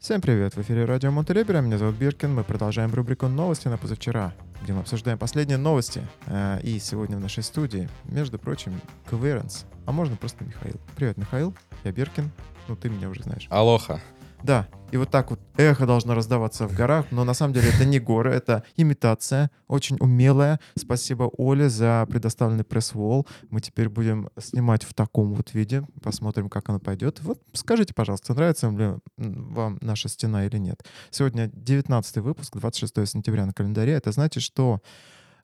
Всем привет! В эфире радио Монтелебера. Меня зовут Биркин. Мы продолжаем рубрику «Новости на позавчера», где мы обсуждаем последние новости. Э, И сегодня в нашей студии, между прочим, Кверенс. А можно просто Михаил. Привет, Михаил. Я Биркин. Ну, ты меня уже знаешь. Алоха. Да, и вот так вот эхо должно раздаваться в горах, но на самом деле это не горы, это имитация, очень умелая. Спасибо Оле за предоставленный пресс-волл. Мы теперь будем снимать в таком вот виде, посмотрим, как оно пойдет. Вот скажите, пожалуйста, нравится ли вам наша стена или нет. Сегодня 19 выпуск, 26 сентября на календаре. Это значит, что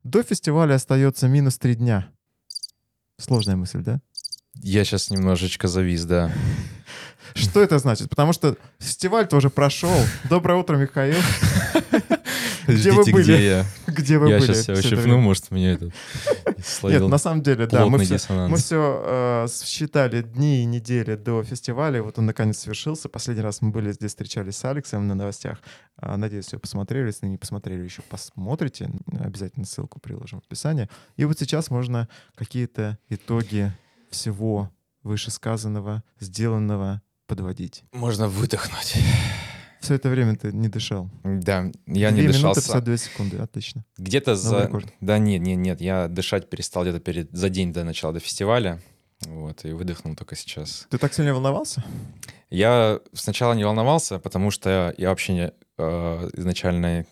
до фестиваля остается минус три дня. Сложная мысль, да? Я сейчас немножечко завис, да. Что это значит? Потому что фестиваль тоже прошел. Доброе утро, Михаил. Где вы были? где я? Где вы Я были? сейчас себя всё это ущипну, время? может, мне это Нет, на самом деле, да, мы все, все считали дни и недели до фестиваля, вот он наконец свершился. Последний раз мы были здесь, встречались с Алексом на новостях. А, Надеюсь, все посмотрели. Если не посмотрели, еще посмотрите. Обязательно ссылку приложим в описании. И вот сейчас можно какие-то итоги всего вышесказанного, сделанного подводить. Можно выдохнуть. Все это время ты не дышал. Да, я Две не минуты дышался. 52 секунды. Отлично. Где-то Новый за... рекорд. Да нет, нет, нет, я дышать перестал где-то перед... за день до начала до фестиваля. Вот, и выдохнул только сейчас. Ты так сильно волновался? Я сначала не волновался, потому что я вообще не, э, изначально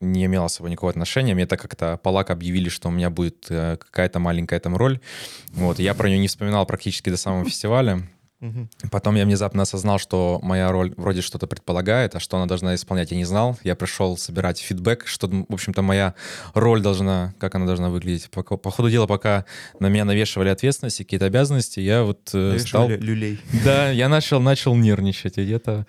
не имел особо никакого отношения. Мне так как-то Палак объявили, что у меня будет э, какая-то маленькая там роль. Вот, я про нее не вспоминал практически до самого фестиваля. Потом я внезапно осознал, что моя роль вроде что-то предполагает, а что она должна исполнять, я не знал. Я пришел собирать фидбэк, что, в общем-то, моя роль должна, как она должна выглядеть. По, по ходу дела, пока на меня навешивали ответственности, какие-то обязанности, я вот э, стал... Люлей. Да, я начал, начал нервничать. И где-то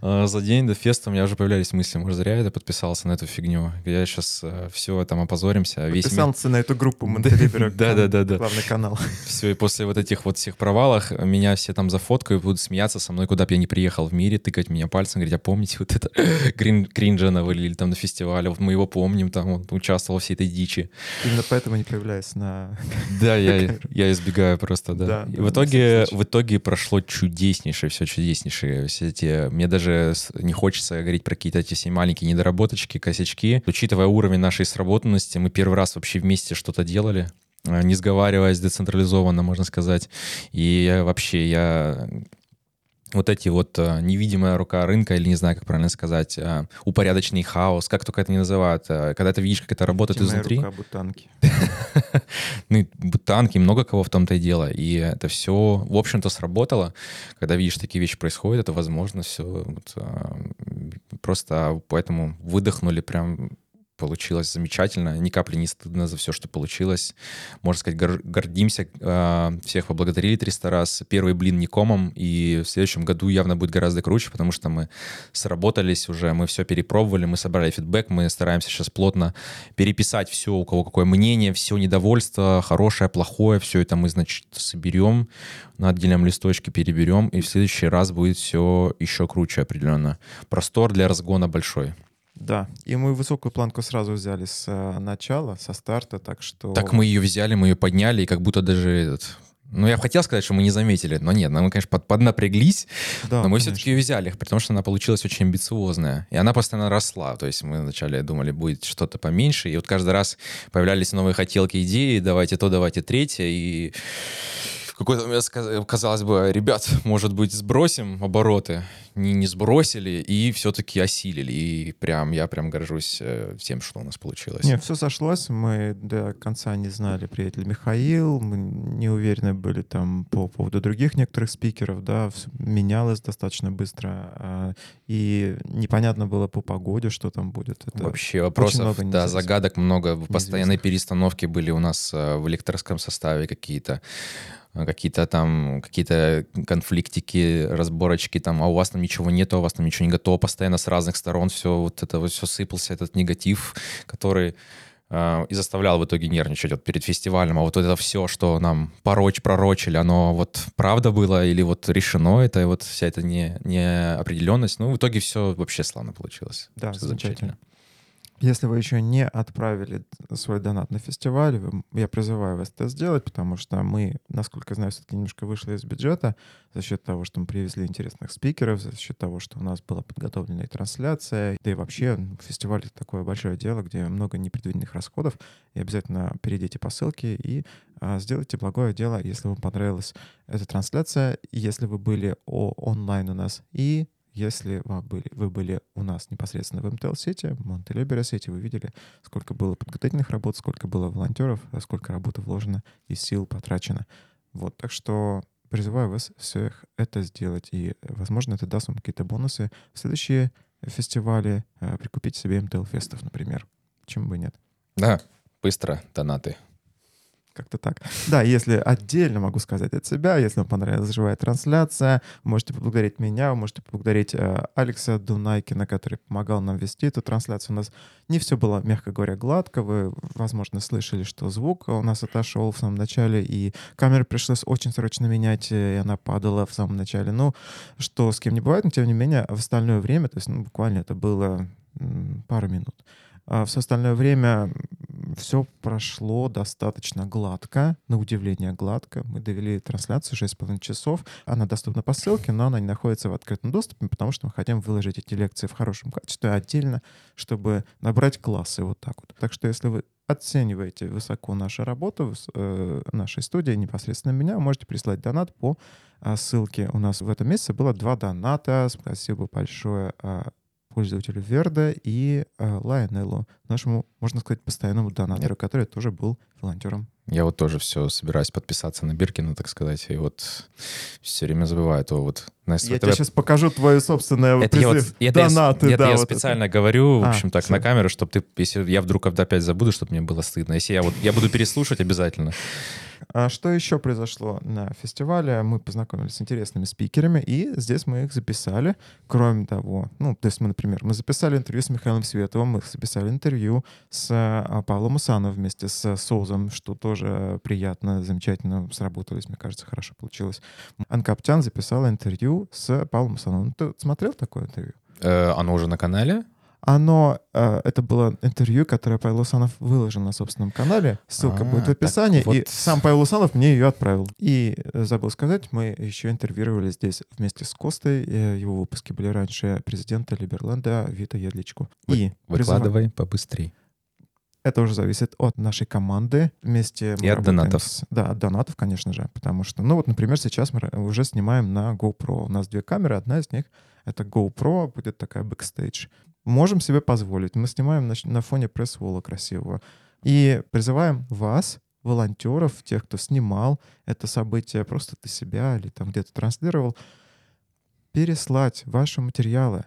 э, за день до феста у меня уже появлялись мысли, может, зря я это подписался на эту фигню. Я сейчас все там опозоримся. Мир- Подписался на эту группу Монтелибера. Да, да, да, да. Главный канал. все, и после вот этих вот всех провалах меня все там зафоткают, будут смеяться со мной, куда бы я ни приехал в мире, тыкать меня пальцем, говорить, а помните вот это Грин, Кринжа навалили там на фестивале, вот мы его помним, там он участвовал во всей этой дичи. Именно поэтому не появляюсь на... Да, я, я избегаю просто, да. Да, в итоге, в итоге прошло чудеснейшее, все чудеснейшее. Все эти, мне даже не хочется говорить про какие-то эти все маленькие недоработочки, косячки. Учитывая уровень нашей сработанности, мы первый раз вообще вместе что-то делали не сговариваясь, децентрализованно, можно сказать. И вообще, я вот эти вот э, невидимая рука рынка, или не знаю, как правильно сказать, э, упорядоченный хаос, как только это не называют, э, когда ты видишь, как это работает Тимая изнутри. рука бутанки. Ну, бутанки, много кого в том-то и дело. И это все, в общем-то, сработало. Когда видишь, такие вещи происходят, это возможно все. Просто поэтому выдохнули прям получилось замечательно, ни капли не стыдно за все, что получилось. Можно сказать, гор- гордимся, а, всех поблагодарили 300 раз. Первый блин не комом, и в следующем году явно будет гораздо круче, потому что мы сработались уже, мы все перепробовали, мы собрали фидбэк, мы стараемся сейчас плотно переписать все, у кого какое мнение, все недовольство, хорошее, плохое, все это мы, значит, соберем на отдельном листочке, переберем, и в следующий раз будет все еще круче определенно. Простор для разгона большой. Да, и мы высокую планку сразу взяли с э, начала, со старта, так что... Так мы ее взяли, мы ее подняли, и как будто даже этот... Ну, я бы хотел сказать, что мы не заметили, но нет, мы, конечно, под, поднапряглись, Да, но мы конечно. все-таки ее взяли, потому что она получилась очень амбициозная. И она постоянно росла. То есть мы вначале думали, будет что-то поменьше, и вот каждый раз появлялись новые хотелки, идеи, давайте то, давайте третье, и какой-то казалось бы, ребят, может быть, сбросим обороты. Не, не сбросили и все-таки осилили. И прям я прям горжусь э, тем, что у нас получилось. Не, все сошлось, мы до конца не знали, приедет ли Михаил, мы не уверены были там по поводу других некоторых спикеров, да, всё менялось достаточно быстро, а, и непонятно было по погоде, что там будет. Это Вообще вопросов, много да, загадок много. Постоянные перестановки были у нас э, в электорском составе какие-то какие-то там, какие-то конфликтики, разборочки там, а у вас там ничего нету, а у вас там ничего не готово, постоянно с разных сторон все вот это вот все сыпался, этот негатив, который э, и заставлял в итоге нервничать вот перед фестивалем, а вот это все, что нам порочь, пророчили, оно вот правда было или вот решено это, и вот вся эта не, неопределенность, ну, в итоге все вообще славно получилось. Да, Всё замечательно. Если вы еще не отправили свой донат на фестиваль, я призываю вас это сделать, потому что мы, насколько знаю, все-таки немножко вышли из бюджета за счет того, что мы привезли интересных спикеров, за счет того, что у нас была подготовленная трансляция. Да и вообще фестиваль — это такое большое дело, где много непредвиденных расходов. И обязательно перейдите по ссылке и а, сделайте благое дело, если вам понравилась эта трансляция, если вы были онлайн у нас и если вы были, вы были у нас непосредственно в МТЛ-сети, в Монтелебере-сети, вы видели, сколько было подготовительных работ, сколько было волонтеров, а сколько работы вложено и сил потрачено. Вот, так что призываю вас всех это сделать. И, возможно, это даст вам какие-то бонусы в следующие фестивали. Э, прикупить себе МТЛ-фестов, например. Чем бы нет. Да, быстро донаты. Как-то так. Да, если отдельно могу сказать от себя, если вам понравилась живая трансляция, можете поблагодарить меня, можете поблагодарить э, Алекса Дунайкина, который помогал нам вести эту трансляцию. У нас не все было, мягко говоря, гладко. Вы, возможно, слышали, что звук у нас отошел в самом начале, и камеру пришлось очень срочно менять, и она падала в самом начале. Ну, что с кем не бывает, но тем не менее, в остальное время, то есть ну, буквально это было пару минут. А все остальное время все прошло достаточно гладко, на удивление гладко. Мы довели трансляцию 6,5 часов. Она доступна по ссылке, но она не находится в открытом доступе, потому что мы хотим выложить эти лекции в хорошем качестве отдельно, чтобы набрать классы вот так вот. Так что если вы оцениваете высоко нашу работу э, нашей студии, непосредственно меня, можете прислать донат по э, ссылке. У нас в этом месяце было два доната. Спасибо большое э, пользователю Верда и э, Лайонеллу, нашему, можно сказать, постоянному донатору, который тоже был волонтером. Я вот тоже все собираюсь подписаться на Биркина, так сказать, и вот все время забываю, то вот... На СВТВ... Я тебе сейчас покажу твое собственное это призыв. Я вот, это донаты. Я, это да, я вот специально это. говорю, в а, общем, так, все. на камеру, чтобы ты, если я вдруг опять забуду, чтобы мне было стыдно. Если я вот, я буду переслушать обязательно. А что еще произошло на фестивале? Мы познакомились с интересными спикерами, и здесь мы их записали. Кроме того, ну, то есть мы, например, мы записали интервью с Михаилом Световым, мы записали интервью с а, Павлом Усановым вместе с Созом, что тоже приятно, замечательно сработались, мне кажется, хорошо получилось. Анкап-тян записала интервью с Павлом Усановым. Ты смотрел такое интервью? Э, оно уже на канале? Оно, э, это было интервью, которое Павел Усанов выложил на собственном канале. Ссылка а, будет в описании. Вот... И сам Павел Усанов мне ее отправил. И э, забыл сказать, мы еще интервьюировали здесь вместе с Костой. Э, его выпуски были раньше президента Либерленда Вита Едличку. Вы, и выкладывай призыв... побыстрее. Это уже зависит от нашей команды. Вместе и от донатов. С, да, от донатов, конечно же. Потому что, ну вот, например, сейчас мы уже снимаем на GoPro. У нас две камеры, одна из них — это GoPro, будет такая бэкстейдж можем себе позволить. Мы снимаем на, на фоне пресс-волла красивого. И призываем вас, волонтеров, тех, кто снимал это событие просто для себя или там где-то транслировал, переслать ваши материалы.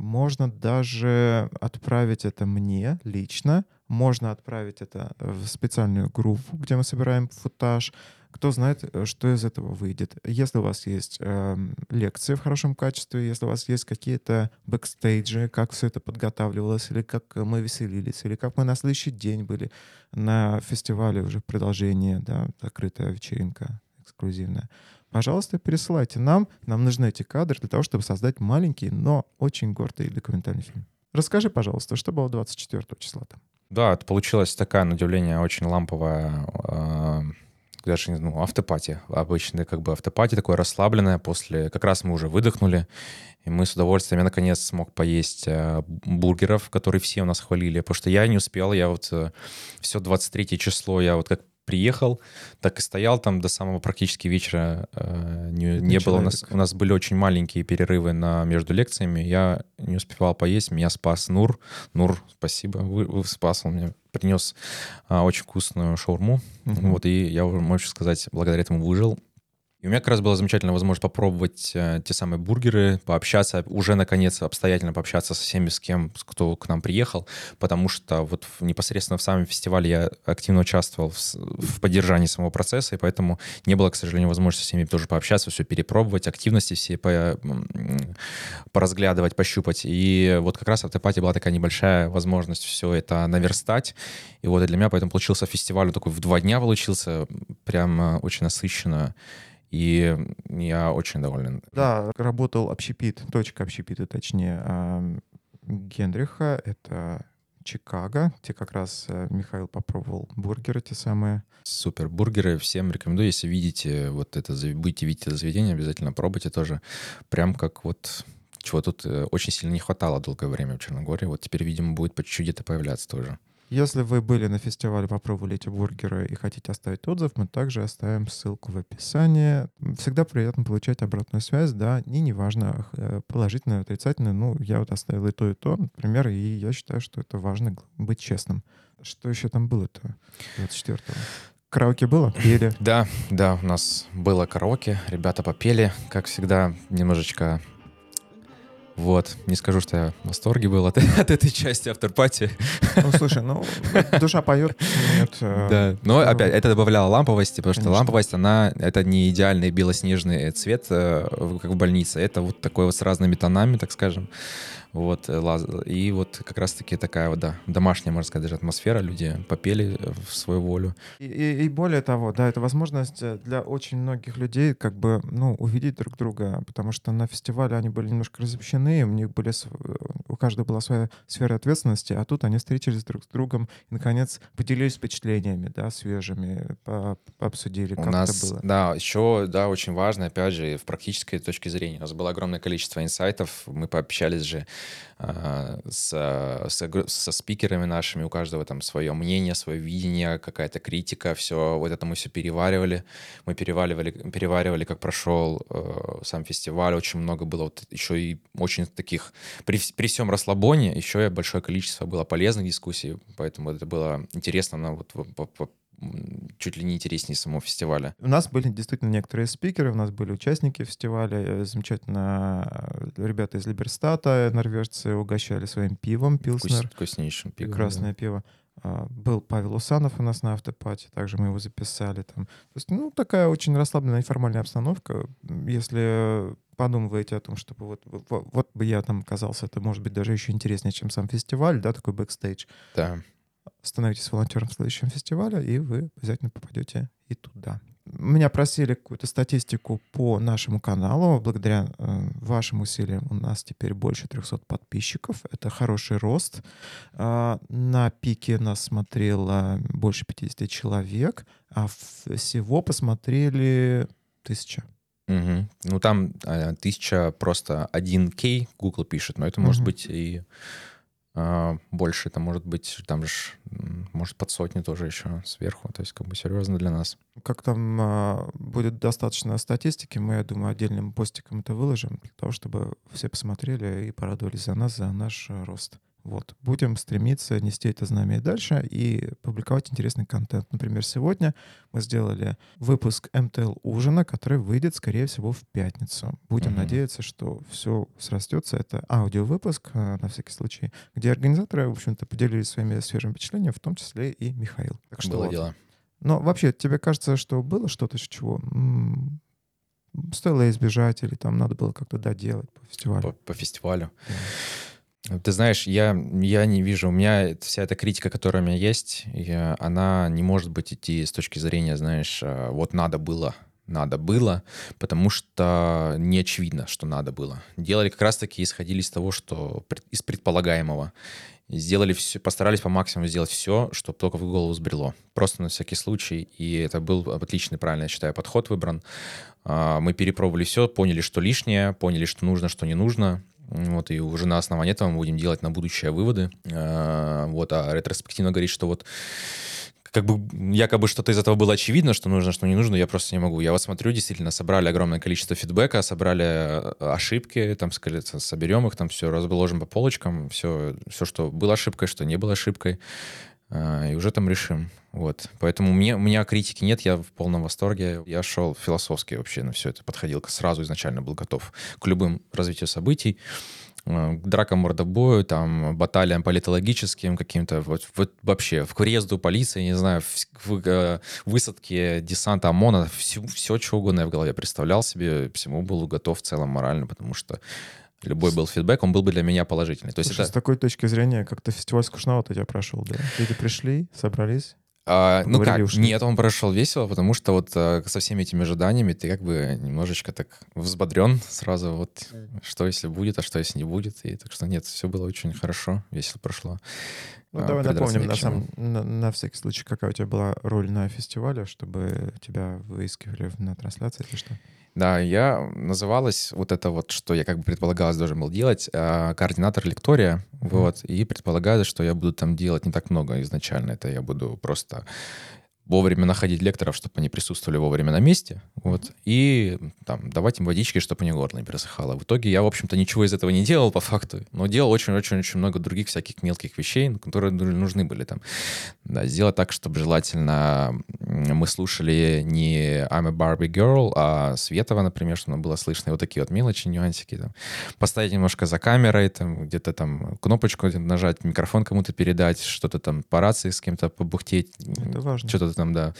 Можно даже отправить это мне лично, можно отправить это в специальную группу, где мы собираем футаж, кто знает, э, что из этого выйдет. Если у вас есть э, лекции в хорошем качестве, если у вас есть какие-то бэкстейджи, как все это подготавливалось, или как мы веселились, или как мы на следующий день были на фестивале уже в продолжении, да, закрытая вечеринка эксклюзивная. Пожалуйста, пересылайте нам. Нам нужны эти кадры для того, чтобы создать маленький, но очень гордый документальный фильм. Расскажи, пожалуйста, что было 24 числа там? Да, это получилась такая, на удивление, очень ламповая э, даже ну, автопати. Обычная как бы автопати такое расслабленное после... Как раз мы уже выдохнули, и мы с удовольствием, я наконец смог поесть э, бургеров, которые все у нас хвалили, потому что я не успел, я вот э, все 23 число, я вот как приехал, так и стоял там до самого практически вечера. Э, не, не было у нас, у нас были очень маленькие перерывы на, между лекциями. Я не успевал поесть, меня спас Нур. Нур, спасибо, вы, вы спас, он мне принес а, очень вкусную шаурму. Uh-huh. Вот, и я, можно сказать, благодаря этому выжил. И у меня как раз была замечательная возможность попробовать э, те самые бургеры, пообщаться, уже наконец обстоятельно пообщаться со всеми, с кем, кто к нам приехал, потому что вот в, непосредственно в самом фестивале я активно участвовал в, в поддержании самого процесса, и поэтому не было, к сожалению, возможности с всеми тоже пообщаться, все перепробовать, активности все по, поразглядывать, пощупать. И вот как раз в Автопате была такая небольшая возможность все это наверстать. И вот для меня поэтому получился фестиваль такой в два дня получился, прям очень насыщенно. И я очень доволен. Да, работал общепит, точка общепита, точнее, Генриха. Это Чикаго, где как раз э, Михаил попробовал бургеры те самые. Супер. Бургеры всем рекомендую. Если видите вот это, будете видеть это заведение, обязательно пробуйте тоже. Прям как вот чего тут э, очень сильно не хватало долгое время в Черногории. Вот теперь, видимо, будет по чуть-чуть где-то появляться тоже. Если вы были на фестивале, попробовали эти бургеры и хотите оставить отзыв, мы также оставим ссылку в описании. Всегда приятно получать обратную связь, да, и неважно, э, положительную, отрицательную. Ну, я вот оставил и то, и то, например, и я считаю, что это важно быть честным. Что еще там было-то 24-го? Караоке было? Пели? Да, да, у нас было караоке, ребята попели, как всегда, немножечко вот. Не скажу, что я в восторге был от, от этой части авторпати. Ну, слушай, ну, душа поет, нет. Э, да, но опять, это добавляло ламповости, потому что ламповость, она, это не идеальный белоснежный цвет, э, как в больнице, это вот такой вот с разными тонами, так скажем. Вот, э, и вот как раз-таки такая вот, да, домашняя, можно сказать, даже атмосфера, люди попели в свою волю. И, и, и более того, да, это возможность для очень многих людей как бы, ну, увидеть друг друга, потому что на фестивале они были немножко разобщены, у них были, каждого была своя сфера ответственности, а тут они встретились друг с другом и, наконец, поделились впечатлениями, да, свежими, обсудили, как у нас, это было. Да, еще, да, очень важно, опять же, в практической точке зрения. У нас было огромное количество инсайтов, мы пообщались же а, с, с, со спикерами нашими, у каждого там свое мнение, свое видение, какая-то критика, все, вот это мы все переваривали, мы переваривали, переваривали, как прошел э, сам фестиваль, очень много было вот еще и очень таких, при, при всем расслабоне, еще и большое количество было полезных дискуссий, поэтому это было интересно на вот по, по, чуть ли не интереснее самого фестиваля. У нас были действительно некоторые спикеры, у нас были участники фестиваля, э, замечательно э, ребята из Либерстата, норвежцы, угощали своим пивом, пилснер. Вкуснейшим пивом. Прекрасное да. пиво. А, был Павел Усанов у нас на автопате, также мы его записали там. То есть, ну, такая очень расслабленная неформальная обстановка. Если подумываете о том, чтобы вот, вот, вот бы я там оказался, это может быть даже еще интереснее, чем сам фестиваль, да, такой бэкстейдж. Да становитесь волонтером в следующем фестивале, и вы обязательно попадете и туда. Меня просили какую-то статистику по нашему каналу. Благодаря э, вашим усилиям у нас теперь больше 300 подписчиков. Это хороший рост. Э, на пике нас смотрело больше 50 человек, а всего посмотрели тысяча. Угу. Ну там э, тысяча просто один кей Google пишет, но это угу. может быть и больше, это может быть, там же, может, под сотни тоже еще сверху, то есть как бы серьезно для нас. Как там а, будет достаточно статистики, мы, я думаю, отдельным постиком это выложим, для того, чтобы все посмотрели и порадовались за нас, за наш а, рост. Вот. Будем стремиться нести это знамя и дальше и публиковать интересный контент. Например, сегодня мы сделали выпуск МТЛ ужина, который выйдет, скорее всего, в пятницу. Будем mm-hmm. надеяться, что все срастется. Это аудиовыпуск, э, на всякий случай, где организаторы, в общем-то, поделились своими свежими впечатлениями, в том числе и Михаил. Так что Было вот. дело. Но вообще, тебе кажется, что было что-то, чего стоило избежать или там надо было как-то доделать по фестивалю? По, по фестивалю? Да. Ты знаешь, я, я не вижу, у меня вся эта критика, которая у меня есть, я, она не может быть идти с точки зрения, знаешь, э, вот надо было, надо было, потому что не очевидно, что надо было. Делали как раз-таки, исходили из того, что из предполагаемого. Сделали все, постарались по максимуму сделать все, что только в голову сбрело. Просто на всякий случай. И это был отличный, правильно я считаю, подход выбран. А, мы перепробовали все, поняли, что лишнее, поняли, что нужно, что не нужно. Вот, и уже на основании этого мы будем делать на будущее выводы. А, вот, а ретроспективно говорить, что вот как бы якобы что-то из этого было очевидно, что нужно, что не нужно, я просто не могу. Я вот смотрю, действительно, собрали огромное количество фидбэка, собрали э, ошибки, там, соберем их, там все разложим по полочкам, все, все, что было ошибкой, что не было ошибкой. А, и уже там решим. Вот. Поэтому мне, у меня критики нет, я в полном восторге. Я шел философски вообще на все это, подходил сразу изначально, был готов к любым развитию событий а, к дракам мордобою, там, баталиям политологическим каким-то, вот, вот вообще, в въезду полиции, не знаю, в, в, э, высадке десанта ОМОНа, все, все, что угодно я в голове представлял себе, всему был готов в целом морально, потому что любой был фидбэк, он был бы для меня положительный. То есть Слушай, это... с такой точки зрения, как-то фестиваль скучновато тебя прошел, да? Люди пришли, собрались, А, ну как? ушли. Нет, он прошел весело, потому что вот э, со всеми этими ожиданиями ты как бы немножечко так взбодрен сразу. Вот что если будет, а что если не будет. И так что нет, все было очень хорошо, весело прошло. Ну, А, давай напомним, на, самом, на, на всякий случай, какая у тебя была роль на фестивале, чтобы тебя выискивали на трансляции или что? Да, я называлась вот это вот, что я как бы предполагалось должен был делать, а, координатор лектория, вот, и предполагалось, что я буду там делать не так много изначально, это я буду просто вовремя находить лекторов, чтобы они присутствовали вовремя на месте, вот, и там давать им водички, чтобы они горло не пересыхало. В итоге я, в общем-то, ничего из этого не делал по факту, но делал очень-очень-очень много других всяких мелких вещей, ну, которые ну, нужны были там. Да, сделать так, чтобы желательно мы слушали не I'm a Barbie Girl, а Светова, например, чтобы было слышно, и вот такие вот мелочи, нюансики. Там. Поставить немножко за камерой, там, где-то там кнопочку нажать, микрофон кому-то передать, что-то там по рации с кем-то побухтеть, Это важно. что-то там, да,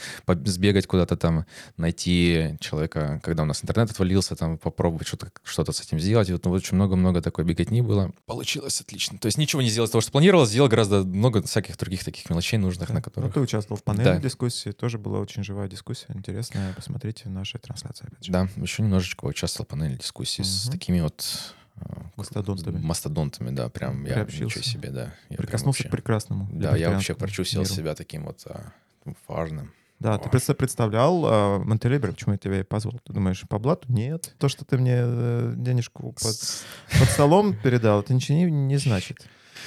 сбегать куда-то там, найти человека, когда у нас интернет отвалился, там попробовать что-то что с этим сделать. Вот ну, очень много-много такой беготни было. Получилось отлично. То есть ничего не сделал из того, что планировал, сделал гораздо много всяких других таких мелочей нужных, Да. на Ну, которых... ты участвовал в панельной Да. дискуссии, тоже была очень живая дискуссия, интересная. Посмотрите наши трансляции, опять же. Да, еще немножечко участвовал в панельной дискуссии с Мгм. такими вот э, Мастодонтами. мастодонтами, да, прям я Приобщился. ничего себе, да. Я Прикоснулся вообще- к прекрасному. Да, я вообще прочувствовал себя таким вот а, важным. Да, ты представ- представлял э, Монтелибер, почему я тебя и позвал? Ты думаешь, по блату? Нет. То, что ты мне э, денежку под, под столом передал, это ничего не, не значит.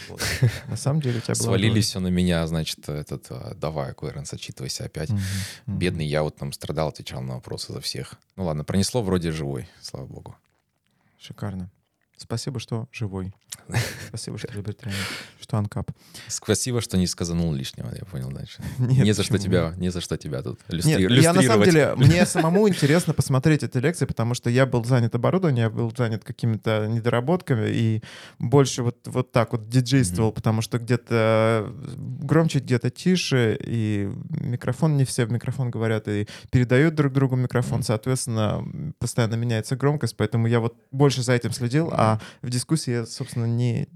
Вот. На самом деле у тебя была Свалили роль. все на меня, значит, этот, а, давай, Койренс, отчитывайся опять. Мгм. Бедный я вот там страдал, отвечал на вопросы за всех. Ну ладно, пронесло вроде живой, слава богу. Шикарно. Спасибо, что живой. Спасибо, что либертариан, что анкап. Спасибо, что не сказанул лишнего, я понял дальше. Нет, не за что тебя, не за что тебя тут Нет, иллюстри- я на самом деле, мне самому интересно посмотреть эти лекции, потому что я был занят оборудованием, я был занят какими-то недоработками и больше вот, вот так вот диджействовал, потому что где-то громче, где-то тише, и микрофон, не все в микрофон говорят, и передают друг другу микрофон, Мгм. соответственно, постоянно меняется громкость, поэтому я вот больше за этим следил, а в дискуссии я, собственно, не...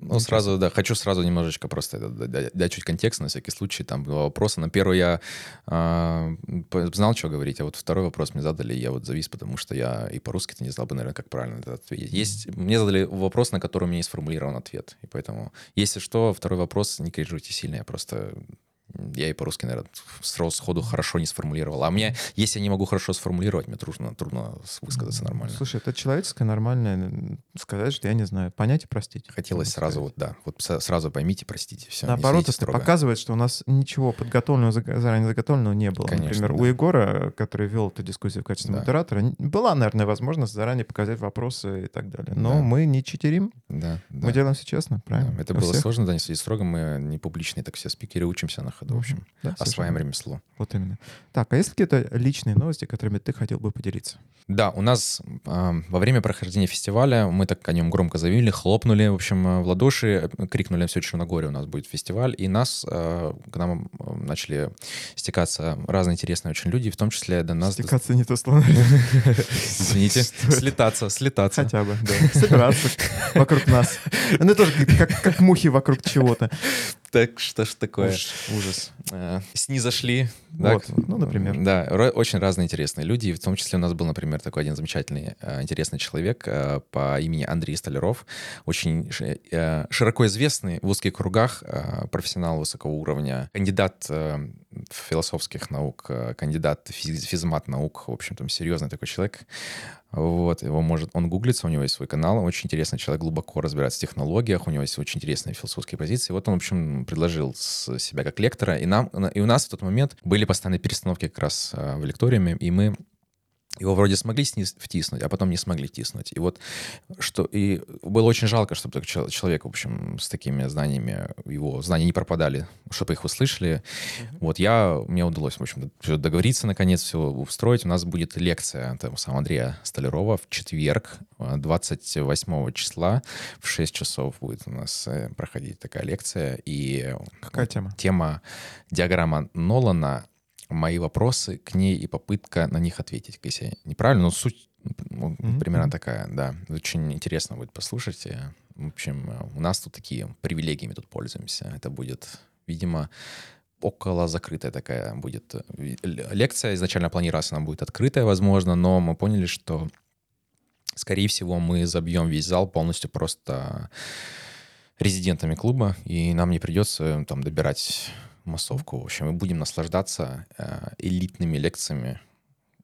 Ну, сразу, да, хочу сразу немножечко просто дать- чуть контекст, на всякий случай. Там два вопроса. На первый я п- знал, что говорить, а вот второй вопрос мне задали, и я вот завис, потому что я и по-русски-то не знал бы, наверное, как правильно это ответить. Есть, мне задали вопрос, на который у меня есть сформулирован ответ, и поэтому, если что, второй вопрос, не кринжуйте сильно, я просто... Я и по-русски, наверное, сразу сходу хорошо не сформулировал. А мне, если я не могу хорошо сформулировать, мне трудно, трудно высказаться нормально. Слушай, это человеческое, нормальное сказать, что я не знаю, понять и простить. Хотелось сразу сказать. вот, да, вот сразу поймите, простите, все. Наоборот, это показывает, что у нас ничего подготовленного, заранее заготовленного не было. Конечно, Например, да. у Егора, который вел эту дискуссию в качестве Да. модератора, была, наверное, возможность заранее показать вопросы и так далее. Но Да. мы не читерим, Да, да. мы делаем все честно, правильно? Да, Это Для было всех. сложно, да, не строго. Мы не публичные, так все спикеры учимся на ходу, в общем. Да, Осваиваем совершенно. ремесло. Вот именно. Так, а есть какие-то личные новости, которыми ты хотел бы поделиться? Да, у нас а, во время прохождения фестиваля мы так о нем громко заявили, хлопнули, в общем, э, в ладоши, э, крикнули все Черногория, у нас будет фестиваль, и нас, э, к нам э, начали стекаться разные интересные очень люди, в том числе до нас... Стекаться не то слово. Извините, слетаться, слетаться. Хотя бы, да. Собираться вокруг нас. Они тоже как, как- как мухи вокруг чего-то. Так что ж такое? Уж, ужас. э, снизошли. Вот, к- ну, например. Да, очень разные интересные люди. и В том числе у нас был, например, такой один замечательный, э, интересный человек э, по имени Андрей Столяров. Очень ши- широко известный в узких кругах профессионал высокого уровня, кандидат философских наук, э, кандидат физ- физмат наук. В общем, там серьезный такой человек. Вот, его может, он гуглится, у него есть свой канал, очень интересный человек, глубоко разбирается в технологиях, у него есть очень интересные философские позиции. Вот он, в общем, предложил себя как лектора, и нам, и у нас в тот момент были постоянные перестановки как раз э, в лекториуме, и мы его вроде смогли втиснуть, а потом не смогли втиснуть. И вот что и было очень жалко, чтобы такой чел- человек, в общем, с такими знаниями, его знания не пропадали, чтобы их услышали. Вот я, мне удалось, в общем, договориться, наконец, все устроить. У нас будет лекция того самого Андрея Столярова в четверг, э, 28 числа в 6 часов будет у нас э, проходить такая лекция. И Какая тема? тема диаграмма Нолана, мои вопросы к ней и попытка на них ответить. Если я неправильно, но суть ну, Мгм, примерно мгм. такая, да. Очень интересно будет послушать. Э, В общем, э, у нас тут такие привилегиями тут пользуемся. Это будет, видимо, около закрытая такая будет э, лекция. Изначально планировалась она будет открытая, возможно, но мы поняли, что, скорее всего, мы забьем весь зал полностью просто резидентами клуба, и нам не придется там добирать массовку. В общем, мы будем наслаждаться э, элитными лекциями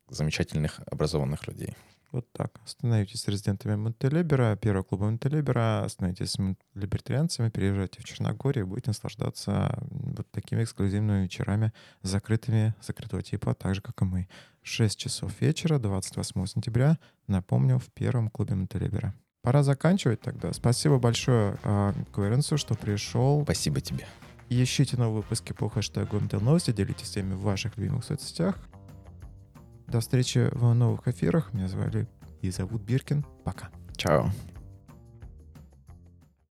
замечательных образованных людей. Вот так. Становитесь резидентами Монтелебера, первого клуба Монтелебера, становитесь либертарианцами, переезжайте в Черногорию, будете наслаждаться вот такими эксклюзивными вечерами, закрытыми, закрытого типа, так же, как и мы. 6 часов вечера, 28 сентября, напомню, в первом клубе Монтелебера. Пора заканчивать тогда. Спасибо большое э, Кверенсу, что пришел. Спасибо тебе. Ищите новые выпуски по хэштегу МТЛ Новости, делитесь теми в ваших любимых соцсетях. До встречи в новых эфирах. Меня звали и зовут Биркин. Пока. Чао.